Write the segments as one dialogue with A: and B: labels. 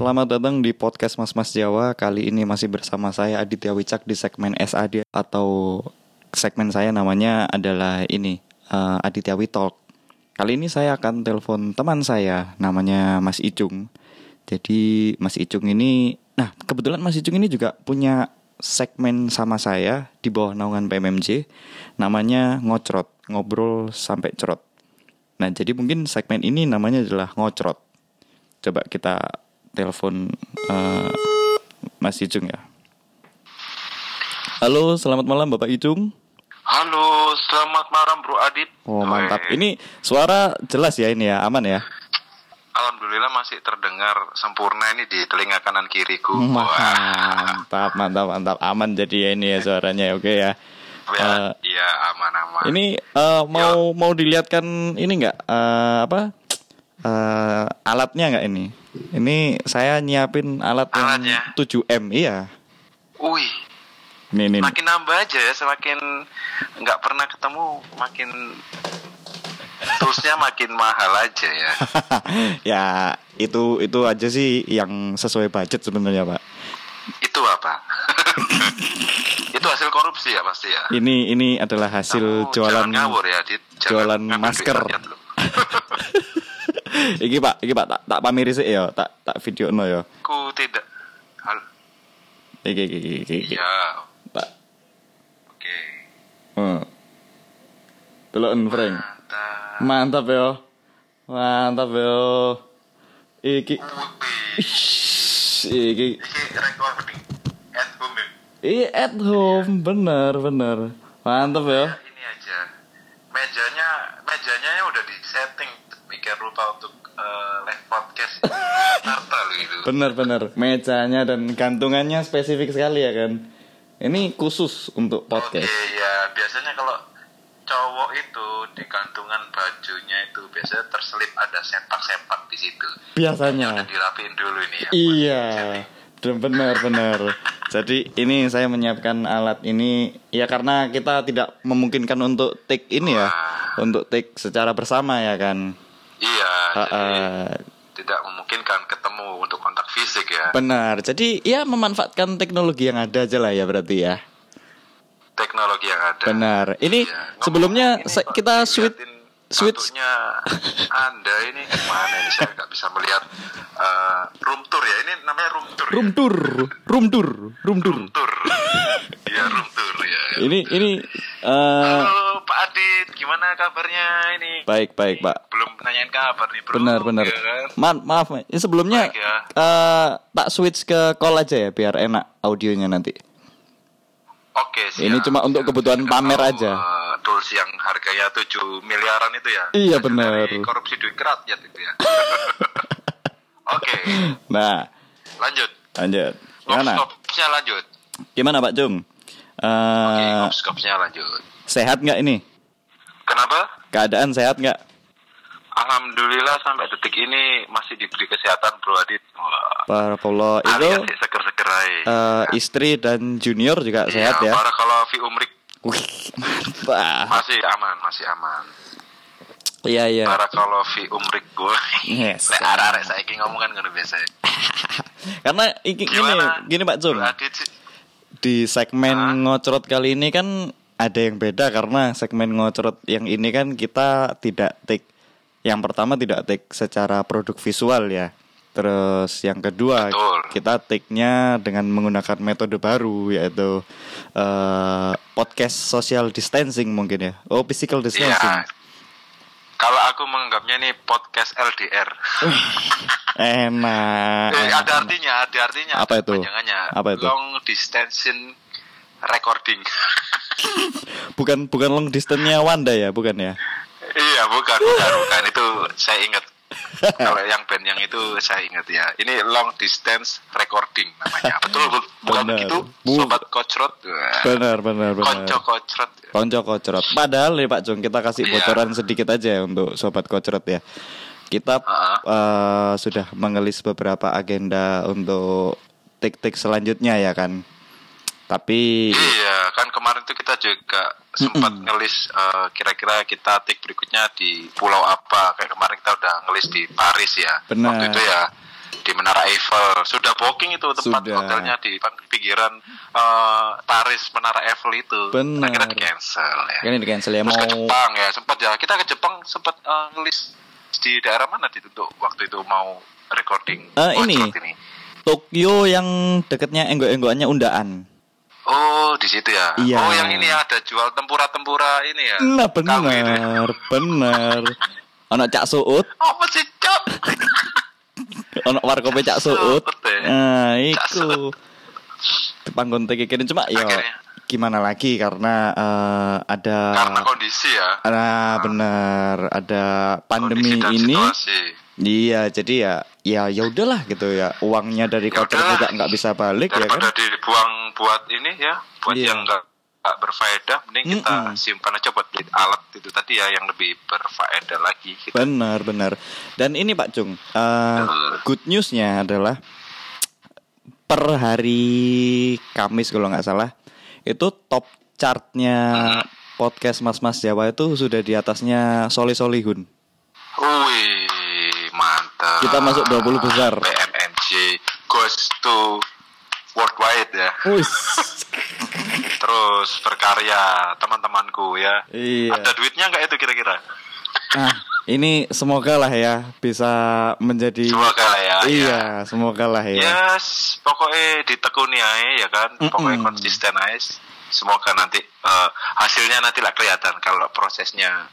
A: Selamat datang di podcast Mas Mas Jawa. Kali ini masih bersama saya Aditya Wicak di segmen SAD atau segmen saya namanya adalah ini uh, Aditya Witalk. Kali ini saya akan telepon teman saya namanya Mas Icung. Jadi Mas Icung ini, nah kebetulan Mas Icung ini juga punya segmen sama saya di bawah naungan PMMJ namanya ngocrot, ngobrol sampai cerot. Nah, jadi mungkin segmen ini namanya adalah ngocrot. Coba kita telepon uh, Mas Icung ya. Halo, selamat malam Bapak Icung.
B: Halo, selamat malam Bro Adit.
A: Oh, mantap. Ini suara jelas ya ini ya, aman ya?
B: Alhamdulillah masih terdengar sempurna ini di telinga kanan kiriku. Wah,
A: Mantap, mantap, mantap. Aman jadi ya ini ya suaranya, oke ya.
B: ya,
A: Eh,
B: iya aman-aman.
A: Ini eh, mau mau dilihatkan ini nggak eh, apa eh, alatnya nggak ini? Ini saya nyiapin alat
B: Alatnya?
A: yang 7M, iya.
B: Wih,
A: Ini, ini.
B: makin nambah aja ya, semakin nggak pernah ketemu, makin toolsnya makin mahal aja ya.
A: ya itu itu aja sih yang sesuai budget sebenarnya pak.
B: Itu apa? Itu hasil korupsi ya pasti ya.
A: Ini ini adalah hasil
B: Kamu
A: jualan
B: ngawur ya, Dit.
A: Jualan masker. iki pak, iki pak tak tak pamiri sih ya, tak tak video no ya.
B: Aku tidak. Hal,
A: Iki iki iki. iki, iki.
B: ya,
A: Tak.
B: oke.
A: Hmm. Deloken Frank.
B: Mantap.
A: Mantap yo. Mantap yo. Iki. Ish, iki
B: recording at home ya.
A: Iya at home, bener bener. Mantap ya.
B: Ini aja. Mejanya mejanya ya udah di setting mikir rupa untuk eh, live podcast. Tarta lu itu.
A: Bener bener. Mejanya dan gantungannya spesifik sekali ya kan. Ini khusus untuk podcast.
B: Oke ya biasanya kalau cowok itu di gantungan bajunya itu biasanya terselip ada sempak-sempak di situ.
A: Biasanya.
B: Udah dirapiin dulu ini ya.
A: Iya. Benar benar. Jadi ini saya menyiapkan alat ini ya karena kita tidak memungkinkan untuk take ini ya. Untuk take secara bersama ya kan.
B: Jadi
A: eh,
B: tidak memungkinkan ketemu untuk kontak fisik ya.
A: benar. Jadi ya memanfaatkan teknologi yang ada aja lah ya berarti ya.
B: Teknologi yang ada.
A: Benar. Ini
B: Iya.
A: sebelumnya
B: ini,
A: kita switch switch
B: kartunya Anda ini ke mana ini saya nggak bisa melihat eh, room tour ya ini namanya room tour
A: room
B: ya?
A: tour, room tour, room tour.
B: room tour ya room tour ya
A: Ini ini eh
B: halo Pak Adit gimana kabarnya ini
A: baik baik Pak.
B: belum nanyain kabar nih bro
A: Benar benar.
B: ya kan?
A: Ma maaf, Ma. ini sebelumnya
B: Baik ya.
A: eh, tak switch ke call aja ya biar enak audionya nanti.
B: Oke siap.
A: Ini cuma untuk
B: Siap.
A: kebutuhan
B: Saya
A: pamer
B: tahu,
A: aja.
B: eh, tools yang harganya 7 miliaran itu ya
A: Iya, benar.
B: korupsi duit rakyat itu ya Oke
A: Nah,
B: lanjut
A: lanjut. Gimana?
B: Ngops-ngopsnya lanjut
A: Gimana Pak Jung?
B: Oke,
A: Eh,
B: lanjut.
A: sehat nggak ini?
B: Kenapa?
A: Keadaan sehat nggak?
B: Alhamdulillah sampai detik ini masih diberi kesehatan Bro Adit.
A: Barakallah. Itu
B: seger-seger aja.
A: eh, istri dan junior juga sehat ya?
B: Para kalau fi umrik
A: Wih, mantap.
B: masih aman, masih aman.
A: Iya iya.
B: Para kalau fi umrik gue.
A: Yes.
B: Lek arek saya ngomong kan ngono biasa.
A: Karena iki gini,
B: Gimana?
A: gini Pak
B: sih.
A: Di segmen ngocrot kali ini kan ada yang beda karena segmen ngocrot yang ini kan kita tidak take. Yang pertama tidak take secara produk visual ya. Terus yang kedua
B: Betul.
A: kita take-nya dengan menggunakan metode baru yaitu eh, podcast social distancing mungkin ya. Oh, physical distancing.
B: Iya. Kalau aku menganggapnya ini podcast LDR.
A: Enak.
B: Eh, ada artinya, ada artinya.
A: Apa itu? Apa itu?
B: Long distance recording.
A: Bukan bukan long distance-nya Wanda ya, bukan ya?
B: Iya bukan bukan bukan itu saya ingat kalau yang band yang itu saya ingat ya ini long distance recording namanya betul bu- bukan
A: Benar.
B: begitu sobat kocrot
A: Benar, benar, benar.
B: konco kocrot
A: Konco kocrot. Padahal nih Pak Jung, kita kasih
B: Iya.
A: bocoran sedikit aja ya untuk sobat kocrot ya. Kita
B: Ah.
A: eh, sudah mengelis beberapa agenda untuk tik-tik selanjutnya ya kan. Tapi
B: iya kan kemarin tuh kita juga sempat ngelis eh, kira-kira kita take berikutnya di pulau apa kayak kemarin kita udah ngelis di Paris ya
A: Benar.
B: waktu itu ya di Menara Eiffel. Sudah booking itu tempat
A: Sudah.
B: hotelnya di pinggiran eh, Paris Menara Eiffel itu.
A: Benar.
B: Akhirnya di cancel ya.
A: Kan di cancel ya
B: Terus
A: mau
B: ke Jepang ya sempat ya kita ke Jepang sempat eh, ngelis di daerah mana di untuk waktu itu mau recording
A: Eh, ini.
B: Watchword
A: Tokyo yang deketnya enggok-enggokannya undaan.
B: Oh di situ ya.
A: Iya.
B: Oh yang ini ada jual tempura-tempura ini ya.
A: Nah
B: itu ya.
A: bener, bener. Ono cak suut,
B: Apa sih cok?
A: ono warkope cak suut. Nah,
B: Cak
A: iku. Panggon tekikirin cuma ya gimana lagi karena eh, ada
B: Karena kondisi ya.
A: Ah, benar, ada pandemi ini.
B: situasi.
A: Iya, jadi ya ya ya udahlah gitu ya. Uangnya dari
B: Ya udahlah.
A: juga nggak bisa balik ya kan.
B: dibuang buat ini ya, buat
A: Iya.
B: yang enggak nggak berfaedah, mending kita
A: Mm-mm.
B: simpan aja buat beli alat itu tadi ya yang lebih berfaedah lagi. Gitu.
A: Benar, benar. Dan ini Pak Cung, eh,
B: Betul.
A: good newsnya adalah per hari Kamis kalau nggak salah itu top chartnya podcast Mas Mas Jawa itu sudah di atasnya Soli Solihun.
B: Wih, mantap.
A: Kita masuk 20 besar.
B: PMNJ goes to worldwide ya. Terus berkarya teman-temanku ya.
A: Iya.
B: Ada duitnya nggak itu kira-kira?
A: Nah, ini semoga lah ya bisa menjadi
B: Semoga lah ya.
A: Iya, semoga lah ya.
B: Yes, pokoknya ditekuni aja ya kan, pokoknya
A: Mm-mm.
B: konsisten aja. Semoga nanti eh, hasilnya nanti lah kelihatan kalau prosesnya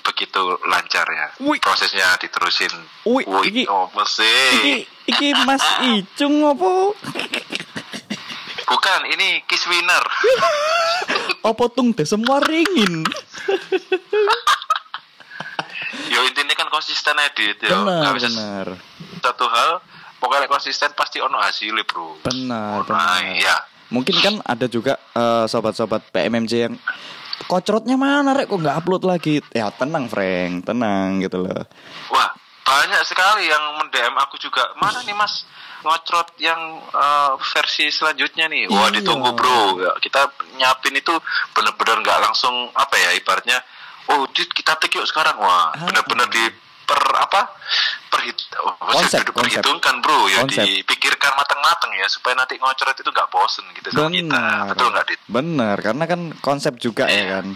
B: begitu lancar ya.
A: Wih.
B: Prosesnya diterusin.
A: Wih,
B: Wih,
A: iki-
B: apa sih?
A: Iki iki Mas Icung apa?
B: Bukan, ini kiss winner.
A: Apa tung deh semua ringin?
B: Yo intinya kan konsisten edit ya.
A: Benar,
B: satu hal, pokoknya konsisten pasti ono hasilnya bro.
A: Benar, benar.
B: iya.
A: Mungkin kan ada juga eh, sobat-sobat PMMJ yang kocrotnya mana rek kok nggak upload lagi? Ya tenang Frank, tenang gitu loh.
B: Wah, banyak sekali yang mendm aku juga. Mana nih Mas ngocrot yang eh, versi selanjutnya nih? Wah,
A: Iya.
B: ditunggu bro. Ya, kita nyiapin itu bener-bener nggak langsung apa ya ibaratnya. Oh, Dit, kita take yuk sekarang. Wah,
A: Ah.
B: bener-bener di per apa? Perhit,
A: Konsep, konsep.
B: diperhitungkan bro ya
A: Konsep.
B: dipikirkan matang-matang ya supaya nanti ngocrot itu nggak bosen gitu sama kita
A: Benar.
B: betul nggak dit
A: Benar, karena kan konsep juga ya
B: Iya.
A: kan.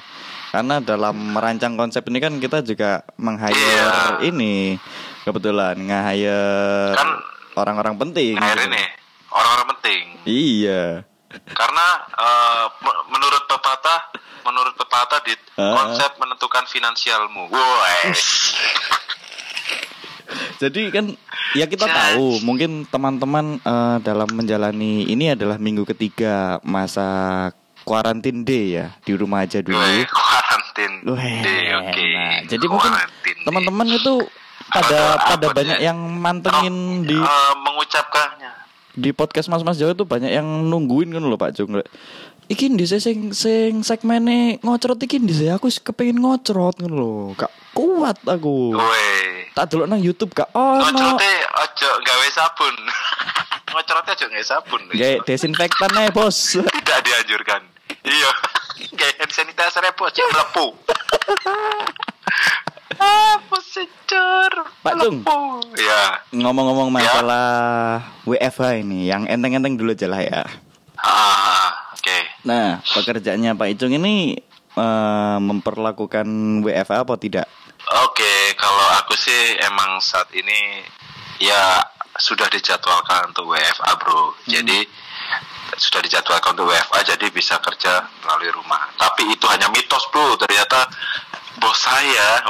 A: Karena dalam merancang konsep ini kan kita juga meng-hire
B: Iya.
A: ini kebetulan nge-hire
B: Kan
A: orang-orang penting. gitu.
B: ini orang-orang penting
A: Iya.
B: karena me- menurut pepatah menurut pepatah di
A: Ah.
B: konsep menentukan finansialmu woi
A: Jadi kan ya kita
B: Jas.
A: tahu mungkin teman-teman eh, dalam menjalani ini adalah minggu ketiga masa quarantine day ya di rumah aja dulu. Weh,
B: Deh, oke
A: nah, jadi mungkin teman-teman itu pada
B: Ada
A: pada
B: apa
A: banyak
B: sih?
A: yang mantengin
B: Oh,
A: di
B: eh, mengucapkannya
A: di podcast Mas Mas Jawa itu banyak yang nungguin kan loh Pak Jung. Iki di sing sing segmene ngocrot iki di aku kepengin ngocrot ngono lho. Gak kuat aku.
B: woi
A: Tak delok nang YouTube gak ono.
B: ngocrotnya ojo gawe sabun ngocrotnya ojo gawe sabun
A: Kayak desinfektan ae, Bos.
B: tidak dianjurkan iya kayak hand sanitizer ya bos cek sih cur
A: Pak.
B: Melepuh. ya
A: Ngomong-ngomong masalah WFH ini, yang enteng-enteng dulu aja lah ya.
B: ah oke
A: Nah, pekerjaannya Pak Icung ini eh, memperlakukan WFH apa tidak?
B: Oke, kalau aku sih emang saat ini ya sudah dijadwalkan untuk WFA bro. Jadi sudah dijadwalkan untuk WFA, jadi bisa kerja melalui rumah. Tapi itu hanya mitos bro. Ternyata bos saya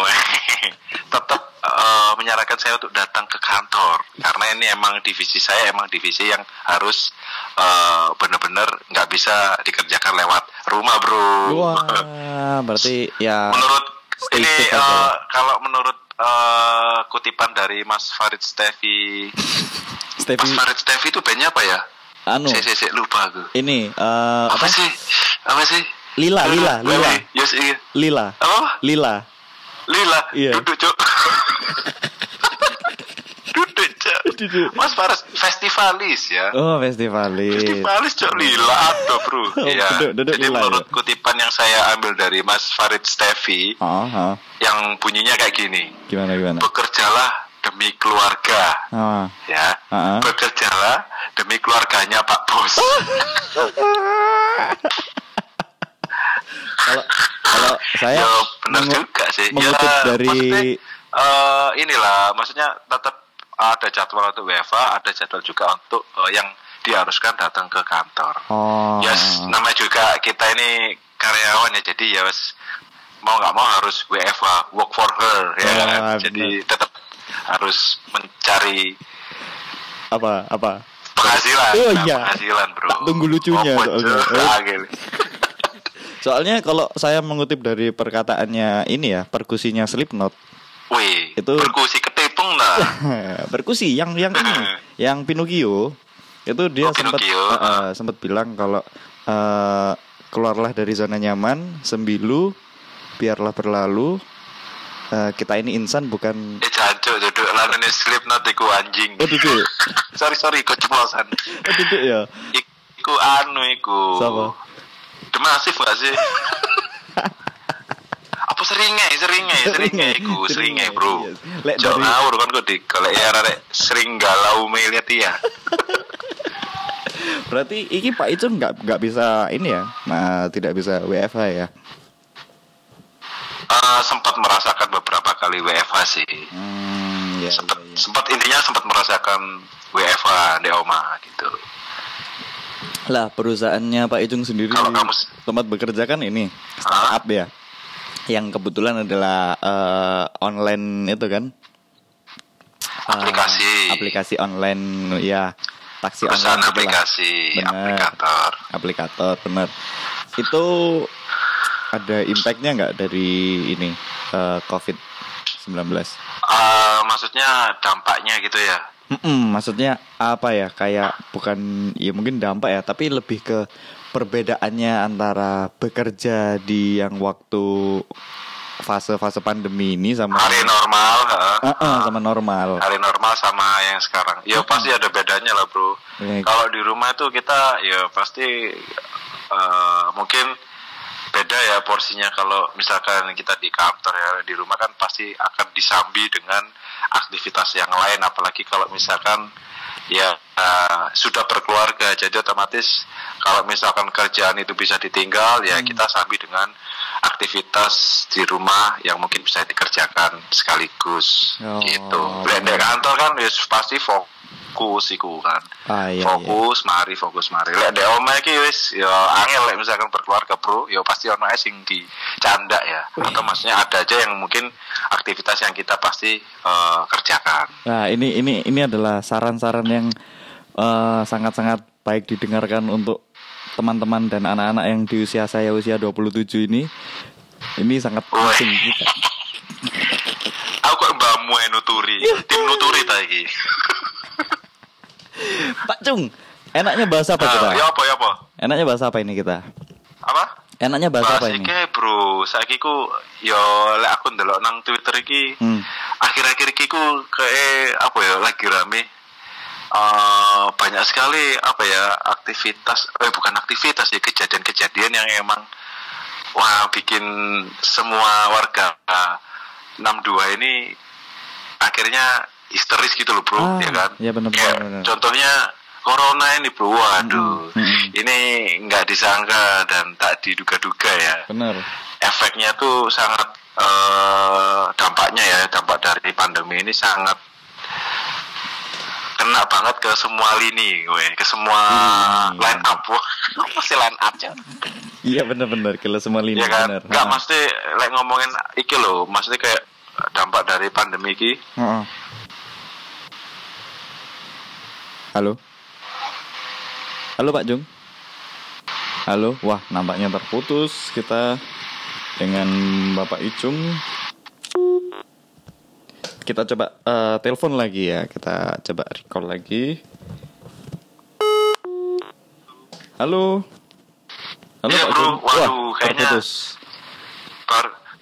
B: tetap eh, menyarankan saya untuk datang ke kantor karena ini emang divisi saya emang divisi yang harus eh, benar-benar nggak bisa dikerjakan lewat rumah bro.
A: Wah, berarti ya
B: menurut ini
A: aja ya.
B: kalau menurut eh, kutipan dari Mas Farid Stevi Mas
A: Stevie
B: Farid Stevi itu bandnya apa ya?
A: anu
B: Saya, saya, saya lupa aku.
A: ini eh,
B: Apa,
A: apa?
B: sih? Apa sih?
A: Lila, Lila, Lila.
B: wait. Yes, iya.
A: Lila.
B: Apa?
A: Lila.
B: Lila.
A: Iya.
B: Duduk, Cuk. Duduk, Cuk. Mas Farid festivalis ya.
A: Oh, festivalis.
B: Festivalis Cuk Lila atau bro.
A: Oh,
B: Iya.
A: duduk, duduk
B: Jadi
A: Lila,
B: menurut
A: ya.
B: kutipan yang saya ambil dari Mas Farid Stevi
A: Oh, oh.
B: yang bunyinya kayak gini.
A: Gimana gimana?
B: bekerjalah demi keluarga
A: Ah.
B: ya
A: Ah.
B: bekerjalah demi keluarganya Pak Bos
A: Kalau kalau saya
B: ya benar
A: mengu-
B: juga sih
A: mengutip
B: ya,
A: dari
B: maksudnya, eh, inilah maksudnya tetap ada jadwal untuk WFA ada jadwal juga untuk eh, yang diharuskan datang ke kantor
A: Oh.
B: ya s- namanya juga kita ini karyawan ya jadi ya wes mau nggak mau harus WFA work for her ya
A: Oh,
B: kan?
A: benar.
B: jadi tetap harus mencari
A: apa apa?
B: penghasilan
A: Oh,
B: nah,
A: iya.
B: penghasilan bro
A: Tak tunggu lucunya
B: Apa
A: soalnya. Soalnya kalau saya mengutip dari perkataannya ini ya, perkusinya Slipknot.
B: wih
A: Itu-
B: berkusi ketepung nah
A: Perkusi yang yang ini, yang Pinocchio. Itu dia
B: Oh,
A: sempat eh, eh, sempat bilang kalau eh, keluarlah dari zona nyaman, sembilu, biarlah berlalu. Eh, kita ini insan bukan
B: eh jancuk duduk. Lanene slip iku anjing.
A: Oh duduk.
B: Sorry sorry ikut ceplosan.
A: Oh duduk ya.
B: Iku anu iku
A: Siapa?
B: demasif gak sih apa seringnya seringnya seringnya iku seringnya bro
A: Yes. Lek
B: Jauh ngawur kan kok di kalau ya rek sering galau melihat ya
A: Berarti iki Pak itu nggak nggak bisa ini ya Nah tidak bisa WFH ya
B: Eh, sempat merasakan beberapa kali WFH sih
A: Hmm ya,
B: sempat
A: ya, ya.
B: sempat intinya sempat merasakan WFH di Oma gitu
A: Lah perusahaannya Pak Icung sendiri tempat bekerja kan ini startup ya. Yang kebetulan adalah eh, online itu kan?
B: Aplikasi.
A: Aplikasi online ya Taksi
B: perusahaan
A: online
B: aplikasi
A: Benar.
B: aplikator.
A: Aplikator benar. Itu ada impactnya nggak dari ini eh, covid 19
B: Eh, maksudnya dampaknya gitu ya
A: Mm-mm, maksudnya apa ya kayak bukan ya mungkin dampak ya tapi lebih ke perbedaannya antara bekerja di yang waktu fase-fase pandemi ini sama
B: hari normal heeh.
A: Uh-uh, sama normal
B: hari normal sama yang sekarang ya pasti ada bedanya lah bro
A: Baik.
B: kalau di rumah itu kita ya pasti eh, mungkin beda ya porsinya kalau misalkan kita di kantor ya di rumah kan pasti akan disambi dengan aktivitas yang lain apalagi kalau misalkan ya eh, sudah berkeluarga jadi otomatis kalau misalkan kerjaan itu bisa ditinggal ya kita sambi dengan aktivitas di rumah yang mungkin bisa dikerjakan sekaligus
A: Oh.
B: gitu. Blender kantor kan ya pasti fokus iku kan.
A: ah iya, iya.
B: fokus mari fokus mari. Lek ndek omah iki wis ya angel lek misalkan berkeluarga, Bro, ya pasti ono ae sing dicanda ya. Atau maksudnya ada aja yang mungkin aktivitas yang kita pasti eh, kerjakan.
A: Nah, ini ini ini adalah saran-saran yang eh, sangat-sangat baik didengarkan untuk teman-teman dan anak-anak yang di usia saya usia 27 ini. Ini sangat penting kita.
B: Aku kok mbakmu yang nuturi, tim nuturi ta iki.
A: Pak Cung, enaknya bahasa apa kita?
B: Ah, ya apa ya apa?
A: Enaknya bahasa apa ini kita?
B: Apa?
A: Enaknya bahasa apa ini?
B: iki, bro, saiki ku yo lek aku ndelok nang Twitter iki
A: Hmm.
B: akhir-akhir iki ku kayak apa ya lagi rame Eh, banyak sekali apa ya aktivitas eh bukan aktivitas ya kejadian-kejadian yang emang wah bikin semua warga eh, 62 ini akhirnya histeris gitu loh bro
A: Ah,
B: ya kan
A: ya benar, benar.
B: contohnya corona ini bro waduh
A: mm-mm.
B: ini nggak disangka dan tak diduga-duga ya
A: Benar.
B: efeknya tuh sangat eh, dampaknya ya dampak dari pandemi ini sangat kena banget ke semua lini gue ke semua
A: Hmm.
B: line up wah apa sih line up ya
A: Iya benar-benar kalau semua lini
B: ya kan
A: benar.
B: nggak mesti like ngomongin iki loh maksudnya kayak dampak dari pandemi
A: Heeh. Halo. Halo Pak Jung. Halo. Wah, nampaknya terputus kita dengan Bapak Icung. Kita coba eh, telepon lagi ya. Kita coba recall lagi. Halo. Halo
B: Iya,
A: Pak
B: bro.
A: Jung.
B: Waduh,
A: Wah,
B: kayaknya-
A: terputus.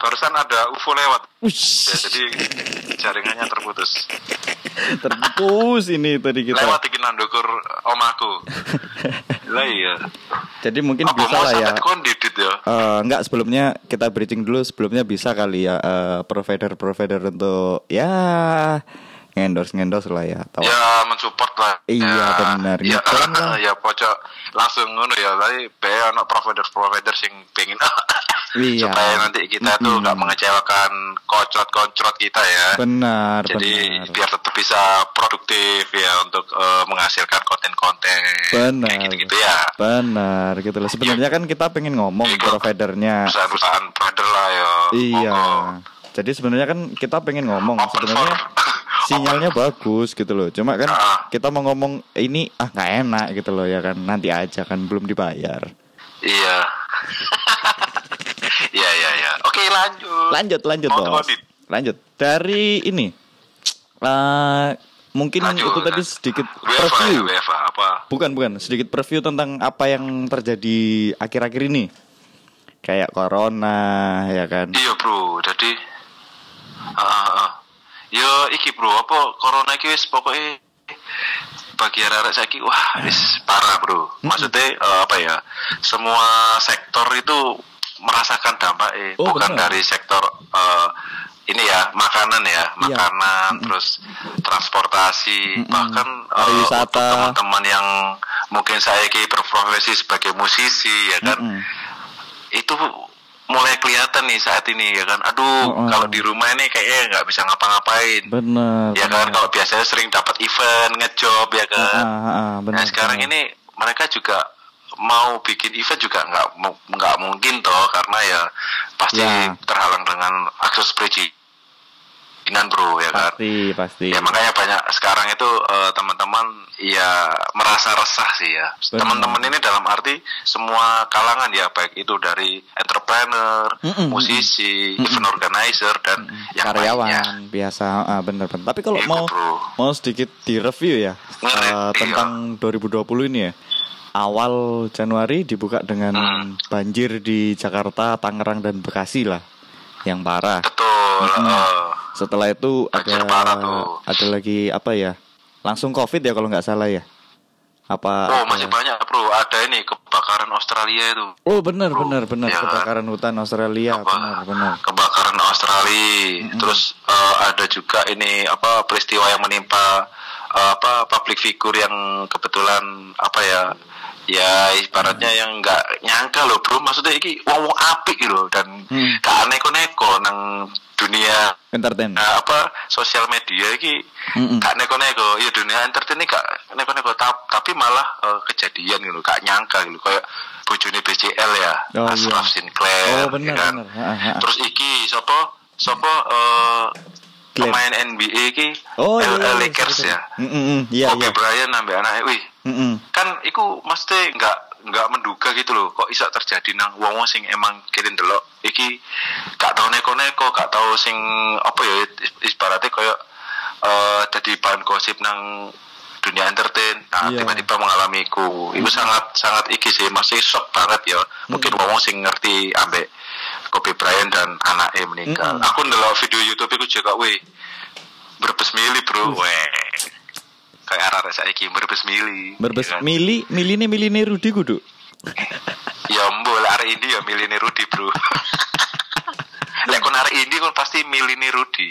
B: Barusan ada UFO lewat. Ya, jadi jaringannya terputus.
A: Terputus ini tadi kita.
B: lewat iki nandukur omaku lah iya.
A: Jadi mungkin
B: apa
A: bisa lah ya.
B: kondidit ya?
A: Eh, enggak sebelumnya kita bridging dulu. Sebelumnya bisa kali ya eh, provider-provider untuk ya ngendorse ngendorse lah ya atau
B: ya mensupport lah.
A: Iya,
B: ya,
A: benar.
B: ya,
A: kan.
B: ya pojok langsung ngono ya. Tapi be ono provider provider sing pengen
A: Iya.
B: supaya nanti kita tuh
A: Mm-mm.
B: nggak mengecewakan kocrot-kocrot kita ya.
A: Benar
B: jadi
A: benar.
B: biar tetap bisa produktif ya untuk eh, menghasilkan konten-konten.
A: Benar.
B: kayak gitu-gitu ya.
A: Benar gitu loh. Sebenarnya kan kita pengen ngomong
B: Iya.
A: providernya.
B: Perusahaan-perusahaan provider lah ya.
A: Iya.
B: Monggo.
A: jadi sebenarnya kan kita pengen ngomong.
B: Open
A: sebenarnya
B: for-
A: sinyalnya bagus gitu loh. Cuma kan
B: Ah.
A: kita mau ngomong ini ah nggak enak gitu loh ya kan. Nanti aja kan belum dibayar.
B: Iya lanjut.
A: Lanjut lanjut
B: Mau
A: bos.
B: Audit.
A: lanjut. Dari ini. Eh mungkin
B: Lanjut,
A: itu tadi sedikit
B: WFA ya,
A: preview.
B: WFA apa?
A: Bukan bukan. Sedikit preview tentang apa yang terjadi akhir-akhir ini. Kayak corona ya kan?
B: Iya bro, jadi ah, ah, ah. yo iki bro, apa corona iki wis pokoknya bagi arek saiki wah wis parah bro. Maksudnya eh, apa ya? Semua sektor itu merasakan dampaknya,
A: Oh,
B: bukan
A: benar.
B: dari sektor eh, ini ya makanan ya, makanan terus transportasi bahkan eh,
A: Pariwisata.
B: untuk teman-teman yang mungkin saya ki berprofesi sebagai musisi ya kan
A: Mm-mm.
B: itu mulai kelihatan nih saat ini ya kan aduh
A: Oh, oh.
B: kalau di rumah ini kayaknya nggak bisa ngapa-ngapain
A: bener
B: ya kan
A: bener.
B: kalau biasanya sering dapat event ngejob ya
A: Ah,
B: kan
A: ah, ah, bener,
B: nah sekarang
A: bener.
B: ini mereka juga mau bikin event juga nggak nggak mungkin toh karena ya pasti
A: Ya.
B: terhalang dengan akses perizinan bro ya kan
A: pasti pasti
B: Ya makanya banyak sekarang itu eh, teman-teman ya merasa resah sih ya. Teman-teman ini dalam arti semua kalangan ya baik itu dari entrepreneur,
A: Mm-mm,
B: musisi, event organizer dan yang
A: karyawan
B: lainnya.
A: biasa ah, bener bener tapi kalau
B: Gitu,
A: mau
B: bro.
A: mau sedikit di review ya
B: Ngeri, iya.
A: tentang 2020 ini ya awal Januari dibuka dengan
B: Hmm.
A: banjir di Jakarta Tangerang dan Bekasi lah yang parah
B: Betul. Eh,
A: setelah itu
B: Banjir
A: ada
B: parah tuh.
A: ada lagi apa ya langsung covid ya kalau nggak salah ya apa
B: oh masih
A: ya?
B: banyak bro. Ada ini kebakaran Australia itu.
A: oh benar benar benar
B: kan?
A: kebakaran hutan Australia
B: Apa?
A: benar benar
B: Kebakaran Australia. Terus eh, ada juga ini apa peristiwa yang menimpa eh, apa public figure yang kebetulan apa ya ya ibaratnya yang nggak nyangka loh bro maksudnya ini wong wong apik loh dan
A: Hmm.
B: gak neko-neko nang dunia
A: entertain
B: eh, apa sosial media iki
A: Mm-mm.
B: gak neko-neko ya dunia entertain ini gak neko-neko Ta- tapi malah eh, kejadian gitu gak nyangka gitu kayak bojone BCL ya
A: Oh,
B: Ashraf
A: iya.
B: Sinclair
A: Oh, bener,
B: ya kan?
A: bener. Ha, ha, ha.
B: terus iki sopo sopo eh,
A: Glenn.
B: Pemain NBA iki
A: oh iya,
B: LA
A: iya,
B: Lakers
A: iya.
B: ya.
A: Mm, mm, mm. iya
B: Kobe
A: iya.
B: Bryant nambah anaknya wih.
A: Mm, mm.
B: kan iku mesti nggak nggak menduga gitu loh kok bisa terjadi nang wong wong sing emang kirim delok iki gak tau neko-neko gak tau sing apa ya ibaratnya koyo eh jadi bahan gosip nang dunia entertain. Nah
A: Iya.
B: tiba-tiba mengalami iku. Itu sangat sangat iki sih masih shock banget ya. Mungkin wong wong sing ngerti ambek Kobe Bryant dan anaknya meninggal
A: Mm-mm.
B: aku ndelok video YouTube iku juga wih berbes mili bro weh kayak arah saiki berbes mili
A: Berbes
B: ya kan?
A: mili mili nih mili nih Rudi kudu
B: Ya mbol hari ini ya milih Rudi bro. Lek kon hari ini kon pasti milih Rudi.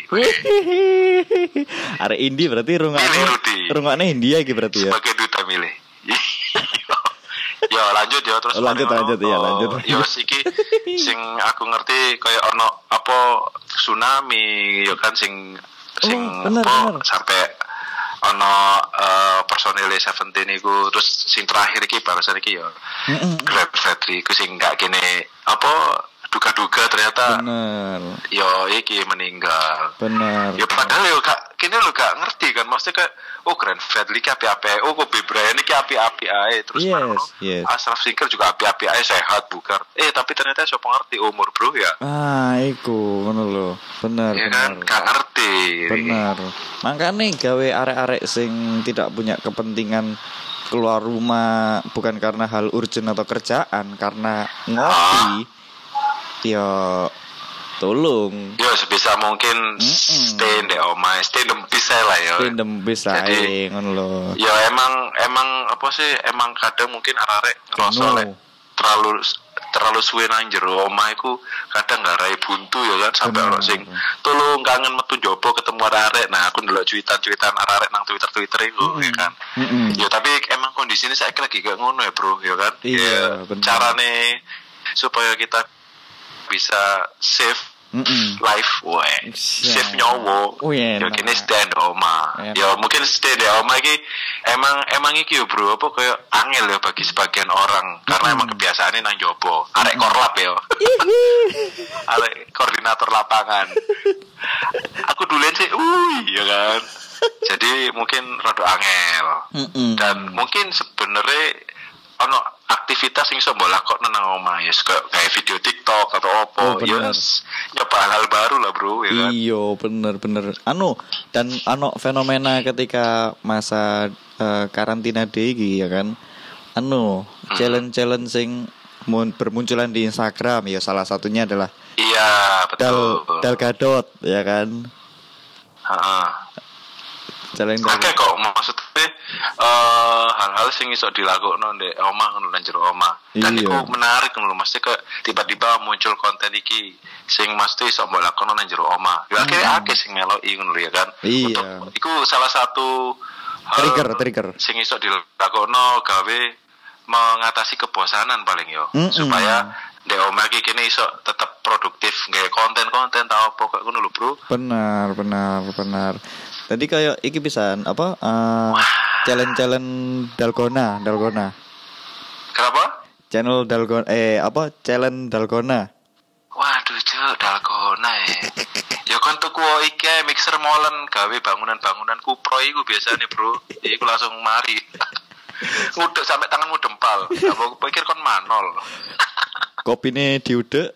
A: Are Indi berarti
B: Rudi.
A: rungokne India gitu berarti ya.
B: Sebagai duta milih. Ya lanjut ya terus
A: Oh, lanjut, lanjut, iya,
B: oh,
A: lanjut.
B: Ya siki sing aku ngerti kayak ono apa tsunami ya kan sing sing
A: Oh, bener,
B: apa,
A: bener.
B: sampai ono eh, personil Seventeen iku terus sing terakhir iki barusan iki ya
A: Mm-mm.
B: Grab Fredri iku sing gak kene apa duga-duga ternyata
A: Bener,
B: yo iki meninggal
A: bener.
B: ya padahal yo gak kini lo gak ngerti kan maksudnya kayak oh Grand Fadli ki api-api oh Kobe Bryant iki api-api ae terus
A: Yes,
B: baru
A: yes.
B: Ashraf Sinclair juga api-api ae sehat bukan eh tapi ternyata siapa ngerti umur bro ya
A: Ah, iku ngono lho. Bener,
B: ya kan
A: bener.
B: gak ngerti
A: Bener. Makanya gawe arek-arek sing tidak punya kepentingan keluar rumah bukan karena hal urgent atau kerjaan, karena ngopi. Ya tolong
B: yo sebisa mungkin
A: Mm-mm.
B: stay di omah stay di bisa lah ya
A: Random bisa
B: Jadi-
A: ae ngono lho.
B: ya emang emang apa sih emang kadang mungkin arek
A: Jenuh.
B: lek terlalu terlalu suwe nang jero omah iku kadang ngarai buntu ya kan sampai orang sing tolong kangen metu jopo ketemu arek nah aku ndelok cuitan-cuitan arek nang Twitter-Twitter itu ya kan
A: Mm-mm.
B: ya tapi emang kondisi ini saya lagi gak ngono ya bro ya kan
A: Iya,
B: ya,
A: bener.
B: carane supaya kita bisa save
A: Mm-mm.
B: life wae
A: Iya.
B: save nyawa.
A: Oh,
B: ya
A: enak.
B: kini stay di oma
A: Enak.
B: ya mungkin stay di oma iki emang emang iki yo bro apa kayak angel ya bagi sebagian orang. Karena emang kebiasaannya nang jopo arek korlap ya. Arek koordinator lapangan. Aku dulu sih wih ya kan. Jadi mungkin rada angel.
A: Mm-mm.
B: dan mungkin sebenarnya ono aktivitas yang bisa mbok lakokno nang omah ya kayak kayak video TikTok atau opo
A: Oh,
B: ya nyoba hal baru lah bro ya kan?
A: Iya bener bener. Anu dan anu fenomena ketika masa eh, karantina DG ya kan? Anu
B: Hmm.
A: challenge challenge sing mun- bermunculan di Instagram ya salah satunya adalah
B: iya
A: dal
B: betul.
A: Dal gadot ya kan?
B: Heeh.
A: Dal
B: Akeh kok maksudnya eh hal-hal sing iso dilakokno ndek omah ngono nang jero omah. Dan
A: Iya.
B: iku menarik ngono mesti ke tiba-tiba muncul konten iki sing mesti iso mbok lakokno nang jero omah. Ya akhirnya akeh sing meloki ngono ya kan.
A: Hmm. Iya.
B: Untuk- iku salah satu hal
A: Trigger, trigger.
B: sing iso dilakokno gawe mengatasi kebosanan paling yo.
A: Mm-mm.
B: Supaya ndek omah iki kene iso tetap produktif nggawe konten-konten tau apa kayak ngono lho, Bro.
A: benar benar benar tadi kayak iki pisan apa eh, challenge challenge dalgona dalgona
B: Kenapa?
A: channel dalgona eh apa challenge dalgona
B: Waduh, cuk, dalgona ya. ya kan tuku iki mixer molen gawe bangunan-bangunan kupro iku biasanya, Bro. Iku langsung mari. Ngudek sampai tanganmu dempal. Apa pikir kon manol.
A: kopine diudek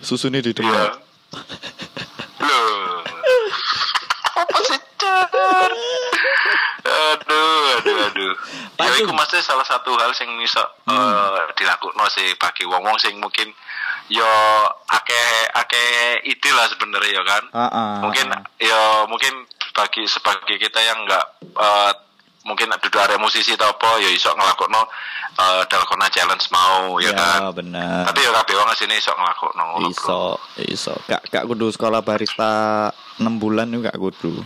A: susunya di
B: Iya.
A: depan
B: Loh. Aduh, aduh, aduh. Ya iku mesti salah satu hal sing iso eh, dilakukno sih bagi wong-wong sing mungkin yo akeh akeh ide lah sebenarnya ya kan.
A: Ah, ah,
B: mungkin
A: ah.
B: ya mungkin bagi sebagai kita yang enggak eh, mungkin duduk area musisi atau apa ya iso ngelakukno uh, dalgona challenge mau ya, kan
A: benar
B: tapi ya kabeh wong sini iso ngelakukno ngono, bro.
A: iso iso gak gak kudu sekolah barista 6 bulan juga gak kudu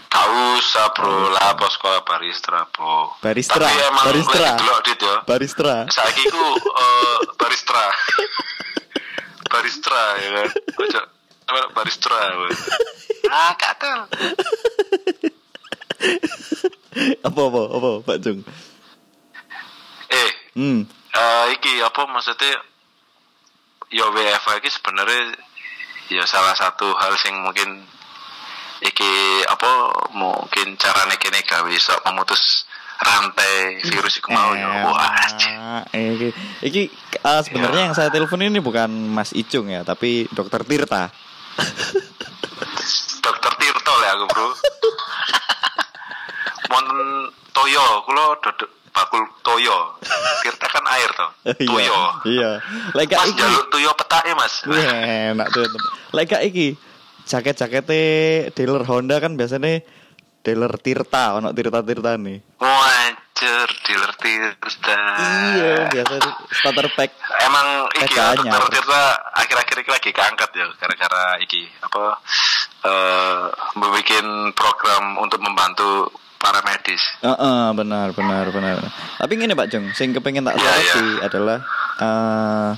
B: Gak usah bro. Lah apa sekolah barista bro.
A: Baristra,
B: tapi emang
A: baristra.
B: delok dit ya
A: barista
B: saiki ku eh, baristra. Baristra ya kan? Ojo apa, baristra weh. ah katel
A: apa apa apa Pak Jung?
B: Eh
A: hmm.
B: eh, iki apa maksudnya? Ya WFH iki sebenarnya ya salah satu hal sing mungkin iki apa mungkin carane kene gawe iso memutus rantai virus iku mau ya wah anjir.
A: Eh, iki, iki eh, sebenarnya yang saya telepon ini bukan Mas Icung ya, tapi Dokter Tirta.
B: Dokter Tirto lah aku bro Wonten toyo Kulo dodok bakul toyo Tirta kan air toh Toyo
A: Iya. Lek iki.
B: jaluk toyo petake mas
A: enak tuh. Lek gak iki. Jaket-jakete dealer Honda kan biasanya dealer Tirta, ono Tirta-Tirta nih.
B: Wajar dealer Tirta
A: Iya, biasa starter pack.
B: Emang iki ya. Dokter Tirta akhir-akhir ini lagi keangkat ya Gara-gara iki Apa eh Membuat program untuk membantu para medis
A: Heeh, benar, benar, benar. Tapi gini Pak Jung, sing kepengen tak
B: Iya,
A: soroti
B: iya.
A: adalah eh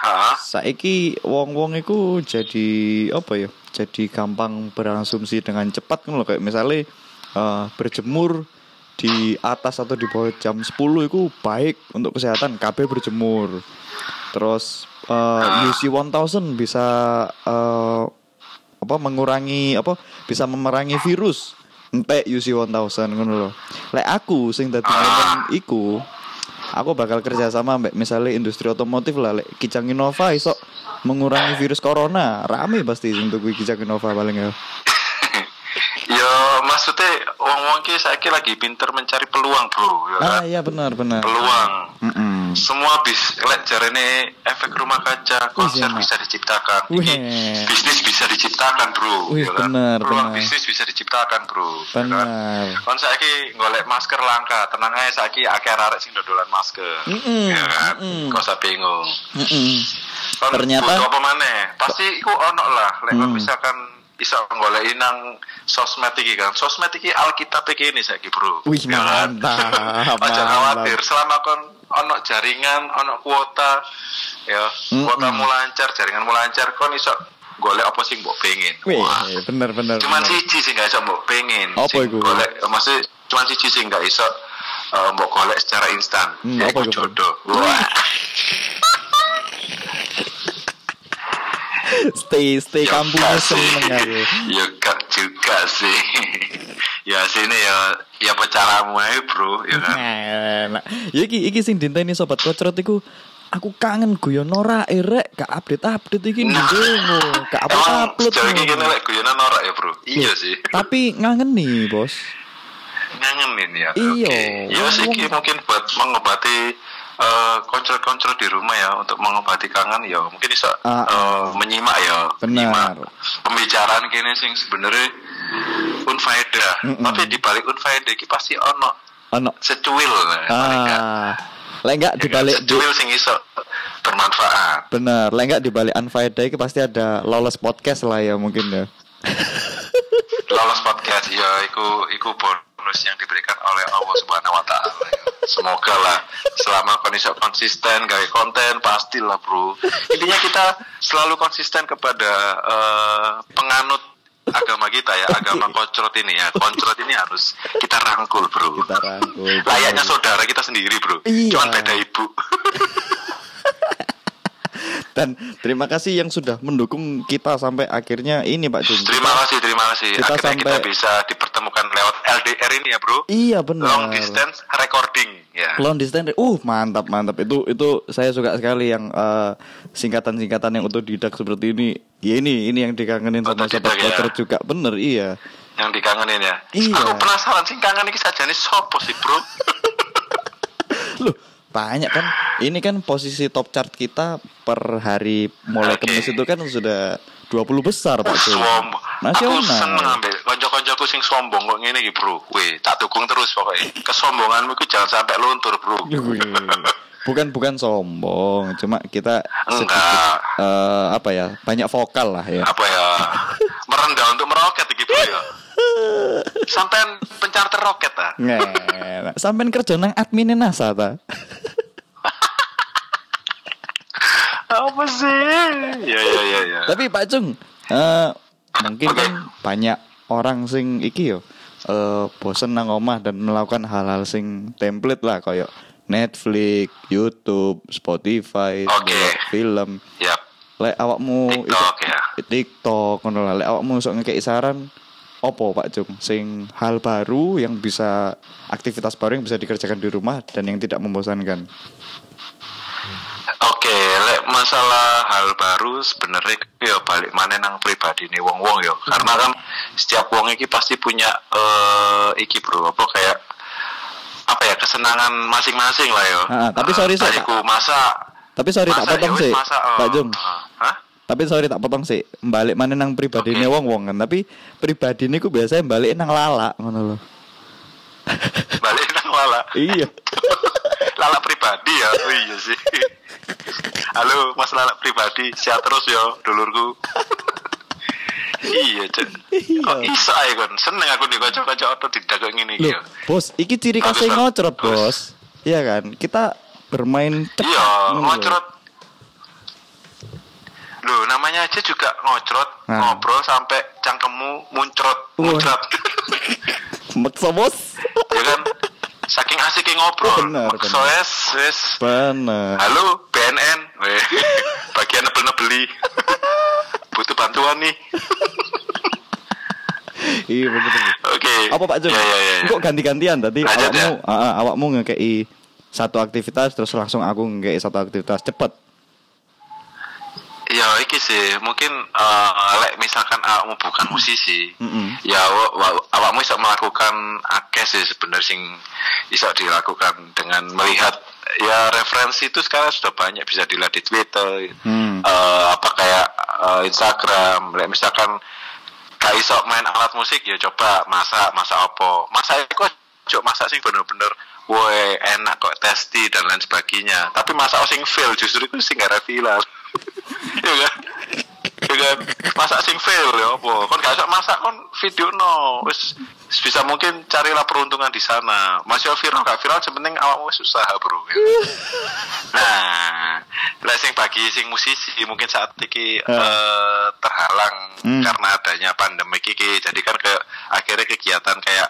B: Hah?
A: saiki wong-wong iku jadi apa ya? Jadi gampang berasumsi dengan cepat kan loh kayak misalnya eh, berjemur di atas atau di bawah jam 10 itu baik untuk kesehatan KB berjemur. Terus eh, UC 1000 bisa eh, apa mengurangi apa bisa memerangi virus. Entek UC 1000 ngono loh. Lek aku sing dadi iku aku bakal kerja sama mbak. Misalnya industri otomotif lah lek Kijang Innova iso mengurangi virus corona. Rame pasti untuk Kijang Innova paling ya.
B: Ya maksudnya wong-wong ki saiki lagi pinter mencari peluang bro ya
A: ah
B: kan?
A: iya benar benar
B: Peluang
A: Mm-mm.
B: Semua bis lek jarene efek rumah kaca konser
A: enak.
B: bisa diciptakan
A: Wih.
B: Iki bisnis bisa diciptakan bro
A: Wih,
B: ya kan? Peluang
A: bener.
B: bisnis bisa diciptakan bro ya kan?
A: benar
B: Kon saiki golek masker langka, tenang aja saiki akeh arek sing dodolan masker.
A: Mm-mm,
B: Ya kan?
A: mm-mm.
B: Kau usah bingung.
A: Mm-mm.
B: Kon
A: Ternyata-
B: butuh apa maneh? Pasti iku ono lah. Lek
A: Hmm.
B: misalkan iso goleki nang sosmed iki kan. Sosmed iki Alkitab iki ini saiki, Bro.
A: Wih,
B: Ya kan?
A: mantap,
B: Aja khawatir, selama kon ono jaringan, ono kuota ya,
A: Mm-mm.
B: kuotamu lancar, jaringanmu lancar, kon iso golek apa sing mbok pengen.
A: Wih,
B: Wah.
A: bener bener.
B: Cuman
A: bener.
B: siji sing gak iso mbok pengen.
A: Apa iku?
B: Golek maksud cuman siji sing gak iso uh, mbok golek secara instan.
A: Hmm,
B: yaitu
A: apa iku, Bro?
B: jodoh. Wah.
A: stay stay
B: Ya
A: kampungnya seneng aku.
B: ya gak juga sih. ya sini ya ya apa caramu aja bro ya kan.
A: Nah, ya iki iki sing dinteni sobat kocrot iku aku kangen guyon Nora erek gak update update iki
B: Nah.
A: ngono gak
B: Emang
A: upload
B: ini
A: ngono.
B: gini lek guyonan norak ya bro. Iya sih.
A: tapi ngangen nih bos
B: Ngangenin ya.
A: Iya.
B: Oke. Ya sih iki mungkin buat mengobati eh kontrol-kontrol di rumah ya untuk mengobati kangen ya. Mungkin bisa
A: Ah,
B: eh, menyimak ya.
A: Benar.
B: menyimak. Pembicaraan kini sing sebenarnya unfaedah
A: Mm-mm.
B: tapi di balik unfaedah iki pasti ono
A: ono.
B: secuil. Nah,
A: ah. lek enggak
B: Ya kan?
A: dibalik di,
B: secuil sing iso bermanfaat.
A: Bener lek enggak dibalik unfaedah iki pasti ada lolos podcast lah ya mungkin ya.
B: Lolos podcast ya iku iku bonus yang diberikan oleh Allah Subhanahu wa taala. Semoga lah selama kon iso konsisten gawe konten pastilah bro. Intinya kita selalu konsisten kepada eh, penganut agama kita ya, agama koncrot ini ya. Koncrot ini harus kita rangkul bro.
A: kita rangkul
B: Layaknya saudara kita sendiri bro.
A: Iya.
B: Cuman beda ibu.
A: dan terima kasih yang sudah mendukung kita sampai akhirnya ini Pak Jun
B: terima kasih, terima kasih.
A: Kita
B: Akhirnya kita
A: sampai-
B: bisa dipertemukan lewat LDR ini ya bro.
A: iya benar
B: Long distance recording ya.
A: Long distance, uh mantap mantap itu itu saya suka sekali yang eh, singkatan-singkatan yang otodidak seperti ini. Ya ini ini yang dikangenin sama sobat
B: ya.
A: juga bener iya.
B: yang dikangenin ya.
A: Iya.
B: Aku penasaran sih kangen iki sajane sopo sih, Bro?
A: Loh banyak kan ini kan posisi top chart kita per hari mulai
B: Oke.
A: kemis itu kan sudah 20 besar Pak Jun.
B: Sombong. Aku seneng
A: Nasional.
B: ambek kanca-kancaku sing sombong kok ngene iki, Bro. Weh, tak dukung terus pokoknya. Kesombonganmu itu jangan sampai luntur, Bro.
A: Bukan bukan sombong, cuma kita sedikit
B: Enggak.
A: eh, apa ya banyak vokal lah ya.
B: Apa ya? Merendah untuk meroket Bro ya. Sampai pencarter roket ah.
A: Nggak, sampean kerja nang admin NASA ta?
B: Apa sih? Ya ya ya ya.
A: Tapi Pak Cung, eh, mungkin
B: Oke.
A: kan banyak orang sing iki yo eh, bosen nang omah dan melakukan hal-hal sing template lah kayak Netflix, YouTube, Spotify, ndelok film.
B: Yap.
A: Lek awakmu
B: TikTok, ya.
A: TikTok ngono lah. Lek awakmu sok ngekeki saran opo Pak Cung sing hal baru yang bisa aktivitas baru yang bisa dikerjakan di rumah dan yang tidak membosankan.
B: Oke, lek masalah hal baru sebenarnya ya balik mana nang pribadi nih wong wong yo. Karena kan setiap wong iki pasti punya eh iki bro apa kayak apa ya kesenangan masing-masing lah yo.
A: Ah, tapi sorry,
B: saya
A: Sek,
B: Tadiku masa
A: Tapi sorry tak
B: masa
A: potong
B: ya wis
A: sih,
B: masa, eh,
A: Pak Jung.
B: Hah?
A: Tapi sorry tak potong sih. Balik mana nang pribadi
B: Oke.
A: wong wong kan. Tapi pribadi ini ku biasanya balik nang lala ngono loh.
B: Balik nang lala.
A: iya.
B: lala pribadi ya. Oh iya sih. Halo, Mas Lala pribadi, sehat terus yo, dulurku. Iya, Cek. Kok
A: Iya.
B: iso ae kon? Seneng aku nih kocok-kocok auto tidak kok ngene iki
A: Loh,
B: yo.
A: bos, iki ciri
B: Bang.
A: ngocrot, bos. Iya kan? Kita bermain cepat.
B: Iya, ngocrot. Loh, namanya aja juga ngocrot,
A: Nah.
B: ngobrol sampai cangkemmu muncrot, muncrot.
A: Maksa, bos.
B: ya kan? Saking asiknya ngobrol.
A: Bener,
B: So,
A: bener.
B: wes, wes.
A: Bener.
B: Halo, BNN. Bagian nebel-nebeli. Butuh bantuan nih.
A: Iya bener bener.
B: Oke.
A: Apa Pak Jun?
B: Ya, ya, ya.
A: Kok ganti-gantian tadi
B: Lanjut,
A: awakmu,
B: ya.
A: ah, awakmu ngekei satu aktivitas terus langsung aku ngekei satu aktivitas cepet.
B: Ya, iki sih mungkin eh, lek misalkan awakmu bukan musisi,
A: Mm-mm.
B: ya wa- wa- awakmu bisa melakukan akeh sih sebenarnya sing bisa dilakukan dengan melihat ya referensi itu sekarang sudah banyak bisa dilihat di Twitter,
A: Hmm.
B: eh, apa kayak eh, Instagram, misalkan gak iso main alat musik ya coba masak masak apa? Masak kok cok masak sing bener-bener woi enak kok testi dan lain sebagainya. Tapi masak sing fail justru itu sing gak ada ya kan kan masak sing fail ya apa kon gak usah masak kon video no wis bisa mungkin carilah peruntungan di sana masih viral gak viral sepenting awakmu wis usaha bro ya. nah lah sing bagi sing musisi mungkin saat ini eh, terhalang
A: Hmm.
B: karena adanya pandemi iki jadi kan ke akhirnya kegiatan kayak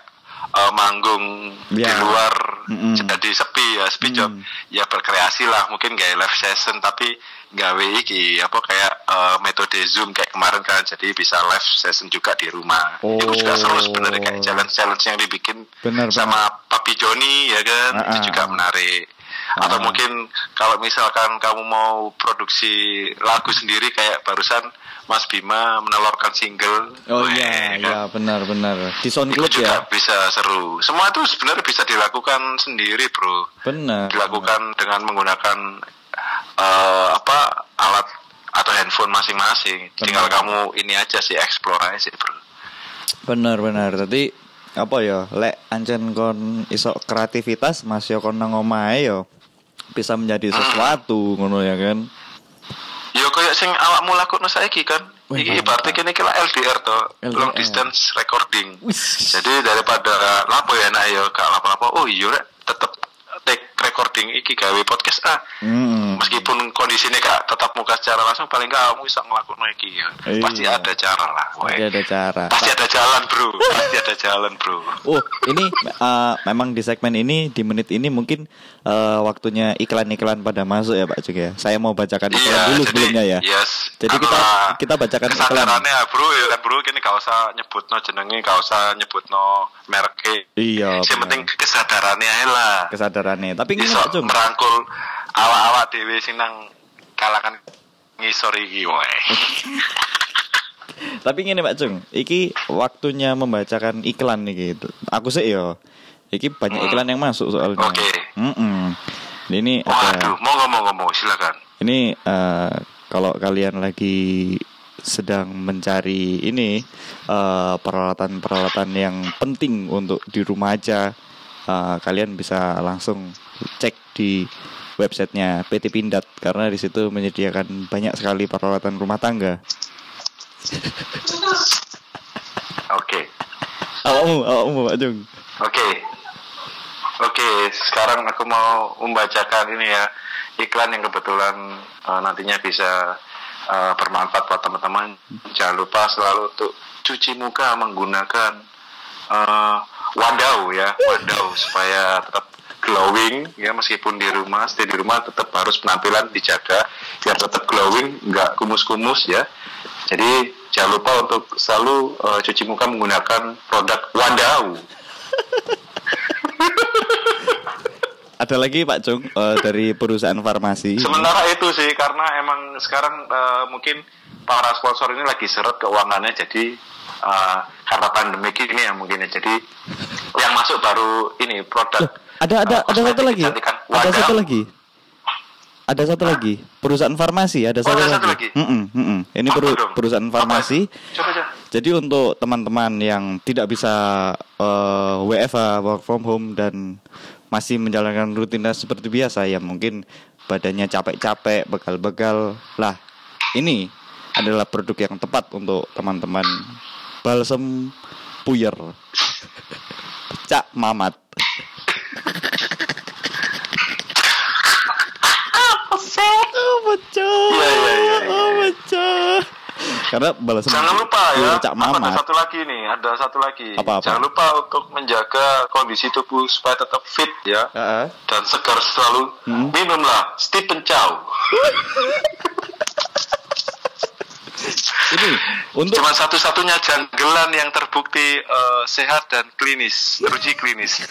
B: eh, manggung di
A: Ya.
B: luar
A: Mm-mm.
B: jadi sepi ya sepi job
A: Hmm.
B: ya berkreasi lah mungkin gak live session tapi gawe iki apa kayak eh, metode zoom kayak kemarin kan jadi bisa live session juga di rumah itu juga seru sebenarnya kayak
A: Oh.
B: challenge challenge yang dibikin
A: Benar,
B: sama Papi Joni ya kan
A: Ah, ah.
B: itu juga menarik atau
A: Ah.
B: mungkin kalau misalkan kamu mau produksi lagu sendiri kayak barusan Mas Bima menelurkan single
A: Oh iya,
B: kan?
A: iya benar benar. Di
B: itu
A: SoundCloud
B: juga
A: ya.
B: bisa seru semua itu sebenarnya bisa dilakukan sendiri bro
A: Benar.
B: dilakukan dengan menggunakan eh, apa alat atau handphone masing-masing. Tinggal kamu ini aja sih explore aja sih, Bro.
A: Benar benar. Tadi apa ya? Lek ancen kon iso kreativitas masih kon nang omahe yo bisa menjadi sesuatu ngono ya kan.
B: Yo kayak sing awakmu lakukan saiki kan.
A: Wih,
B: Iki ibaratnya kini kira LDR toh, long distance recording.
A: Wis.
B: Jadi daripada lapo ya nak yo gak lapo-lapo. Oh iya rek tetep recording iki gawe podcast ah.
A: Hmm.
B: Meskipun kondisinya gak tetap muka secara langsung paling gak kamu bisa ngelakuin iki ya.
A: Iya.
B: Pasti ada cara lah. weh.
A: Pasti ada cara.
B: Pasti ada jalan, Bro. Pasti ada jalan, Bro.
A: Oh, ini eh, memang di segmen ini di menit ini mungkin eh, waktunya iklan-iklan pada masuk ya Pak Cuk ya. Saya mau bacakan iklan
B: Iya,
A: dulu
B: jadi,
A: sebelumnya ya.
B: Yes.
A: Jadi kita kita bacakan iklan.
B: kesadarannya bro ya kan bro kini gak usah nyebutno jenenge gak usah nyebutno merke
A: Iya.
B: yang
A: benar.
B: penting kesadarannya aja lah
A: kesadarannya. Tapi
B: iso
A: Pak Cung.
B: merangkul awak-awak dewe sing nang kalangan ngisor iki wae
A: Tapi gini Pak Cung, iki waktunya membacakan iklan nih gitu. Aku sih yo. Iki banyak
B: Hmm.
A: iklan yang masuk soalnya.
B: Oke.
A: Mm-mm. Ini
B: waduh
A: ada
B: mau ngomong ngomong silakan
A: ini eh, kalau kalian lagi sedang mencari ini eh, peralatan-peralatan yang penting untuk di rumah aja, eh, kalian bisa langsung cek di websitenya PT Pindad karena di situ menyediakan banyak sekali peralatan rumah tangga.
B: oke
A: Awakmu, awakmu Pak Jung.
B: Oke. Oke, sekarang aku mau membacakan ini ya iklan yang kebetulan eh, nantinya bisa eh, bermanfaat buat teman-teman. Jangan lupa selalu untuk cuci muka menggunakan eh, wadau ya, wadau supaya tetap glowing ya meskipun di rumah, stay di rumah tetap harus penampilan dijaga biar tetap glowing, nggak kumus-kumus ya. Jadi jangan lupa untuk selalu eh, cuci muka menggunakan produk wadau.
A: Ada lagi Pak Jung eh, dari perusahaan farmasi.
B: Sementara itu sih karena emang sekarang eh, mungkin para sponsor ini lagi seret keuangannya jadi eh, karena pandemi ini ya mungkin ya jadi yang masuk baru ini produk
A: Loh, ada ada
B: eh,
A: ada satu lagi.
B: kecantikan.
A: Ada satu lagi. Ada satu lagi. Perusahaan farmasi ada
B: Oh,
A: satu
B: ada
A: lagi.
B: satu lagi?
A: Mm-mm, mm-mm. Ini
B: Apa
A: peru-
B: dong?
A: perusahaan farmasi.
B: Coba coba.
A: Jadi untuk teman-teman yang tidak bisa eh, WFH work from home dan masih menjalankan rutinitas seperti biasa ya mungkin badannya capek-capek, begal-begal. Lah, ini adalah produk yang tepat untuk teman-teman balsem puyer. Cak Mamat. Oh, pecah.
B: Iya, iya, iya, iya.
A: Oh, pecah. Karena balsem
B: Jangan lupa ya,
A: Cak
B: apa ada satu lagi nih, ada satu lagi.
A: Apa-apa?
B: Jangan lupa untuk menjaga kondisi tubuh supaya tetap fit ya
A: Heeh.
B: dan segar selalu.
A: Hmm.
B: Minumlah Stephen Chow.
A: Ini untuk
B: Cuma satu-satunya janggelan yang terbukti eh, sehat dan klinis, teruji klinis.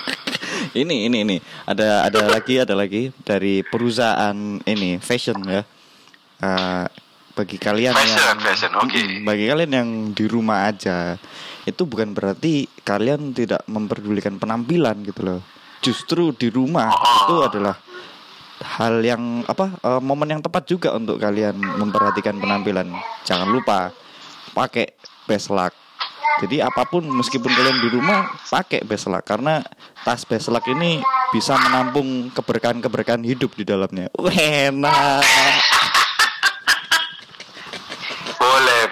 A: ini ini ini ada ada lagi ada lagi dari perusahaan ini fashion ya. Eh, bagi kalian
B: Fashion,
A: yang
B: fashion.
A: Mm, bagi kalian yang di rumah aja itu bukan berarti kalian tidak memperdulikan penampilan gitu loh. Justru di rumah
B: Oh.
A: itu adalah hal yang apa eh, momen yang tepat juga untuk kalian memperhatikan penampilan. Jangan lupa pakai beslak. Jadi apa pun meskipun kalian di rumah pakai beslak karena tas beslak ini bisa menampung keberkahan-keberkahan hidup di dalamnya. Enak.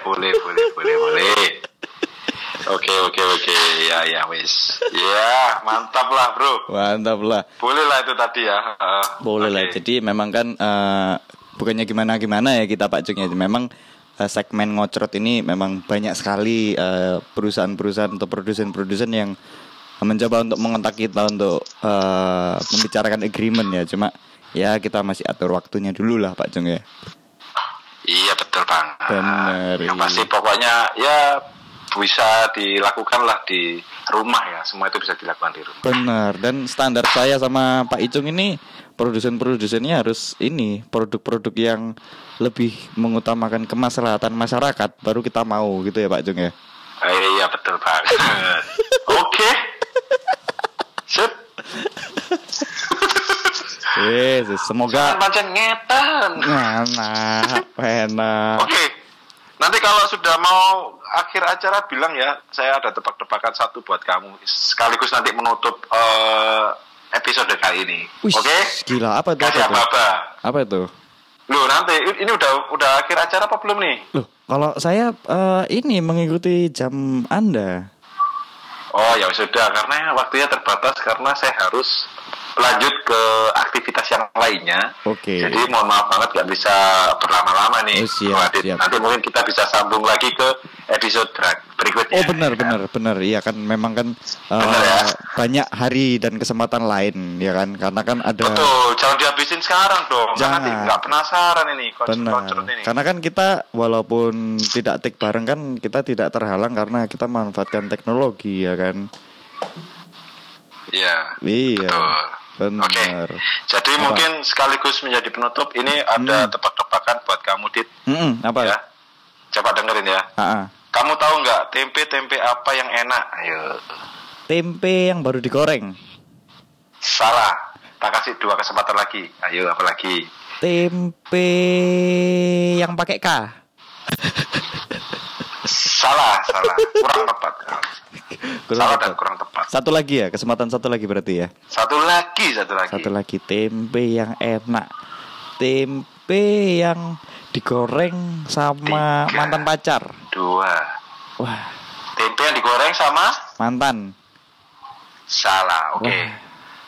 B: Boleh, boleh, boleh, boleh. Oke, oke, oke. Ya, ya, wis. Ya, mantap lah, bro.
A: Mantap lah.
B: Boleh lah itu tadi ya. Uh,
A: Boleh lah.
B: oke.
A: Jadi memang kan eh, bukannya gimana-gimana ya kita Pak Jung ya. Memang eh, segmen ngocrot ini memang banyak sekali eh, perusahaan-perusahaan atau produsen-produsen yang mencoba untuk mengontak kita untuk eh, membicarakan agreement ya. Cuma ya kita masih atur waktunya dulu lah Pak Jung ya.
B: Iya betul bang.
A: Bener,
B: Yang
A: iya.
B: pasti pokoknya ya bisa dilakukan lah di rumah ya. Semua itu bisa dilakukan di rumah.
A: Benar. Dan standar saya sama Pak Icung ini produsen-produsennya harus ini produk-produk yang lebih mengutamakan kemaslahatan masyarakat baru kita mau gitu ya Pak Jung ya.
B: Eh, iya betul bang. Oke. Sip.
A: Yesus, semoga
B: Pancen ngetan.
A: enak, enak.
B: Oke. Nanti kalau sudah mau akhir acara bilang ya, saya ada tebak-tebakan satu buat kamu. Sekaligus nanti menutup eh, episode kali ini. Oke?
A: gila apa itu? Apa
B: Kasih
A: itu?
B: apa-apa.
A: Apa itu?
B: Loh, nanti ini udah udah akhir acara apa belum nih?
A: Loh, kalau saya eh, ini mengikuti jam Anda.
B: Oh ya sudah, karena waktunya terbatas karena saya harus lanjut ke aktivitas yang lainnya.
A: Oke.
B: Jadi mohon maaf banget nggak bisa berlama-lama nih.
A: Oh, siap,
B: Adit.
A: siap.
B: Nanti mungkin kita bisa sambung lagi ke episode ber- berikutnya.
A: Oh benar benar benar iya kan memang kan
B: Benar ya?
A: banyak hari dan kesempatan lain ya kan karena kan ada
B: Betul, jangan dihabisin sekarang dong.
A: Jangan.
B: Nanti nggak penasaran ini
A: Benar.
B: ini.
A: Karena kan kita walaupun tidak tik bareng kan kita tidak terhalang karena kita memanfaatkan teknologi ya kan.
B: Iya.
A: Iya.
B: Betul.
A: Benar.
B: Oke. Jadi
A: Apa?
B: mungkin sekaligus menjadi penutup ini ada
A: Hmm.
B: tebak-tebakan buat kamu Dit.
A: Mm-mm, apa?
B: Ya. Coba dengerin ya.
A: Ah, ah.
B: Kamu tahu nggak tempe-tempe apa yang enak? Ayo.
A: Tempe yang baru digoreng.
B: Salah. Tak kasih dua kesempatan lagi. Ayo, apa lagi?
A: Tempe yang pakai K.
B: Salah, salah. Kurang tepat.
A: Kurang
B: salah
A: tepat.
B: dan kurang tepat.
A: Satu lagi ya, kesempatan satu lagi berarti ya.
B: Satu lagi, satu lagi.
A: Satu lagi tempe yang enak. Tempe yang digoreng sama
B: Tiga.
A: mantan pacar.
B: Dua.
A: Wah,
B: Tempe yang digoreng sama?
A: mantan.
B: Salah. Oke.
A: Wah.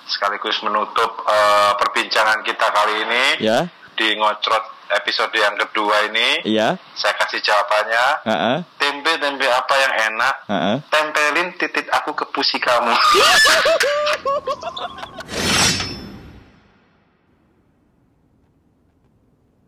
B: Sekaligus menutup eh, perbincangan kita kali ini
A: Ya,
B: di ngocrot episode yang kedua ini.
A: iya.
B: Saya kasih jawabannya.
A: Heeh.
B: Tempe-tempe apa yang enak?
A: Heeh.
B: Tempelin titik aku ke pusi kamu.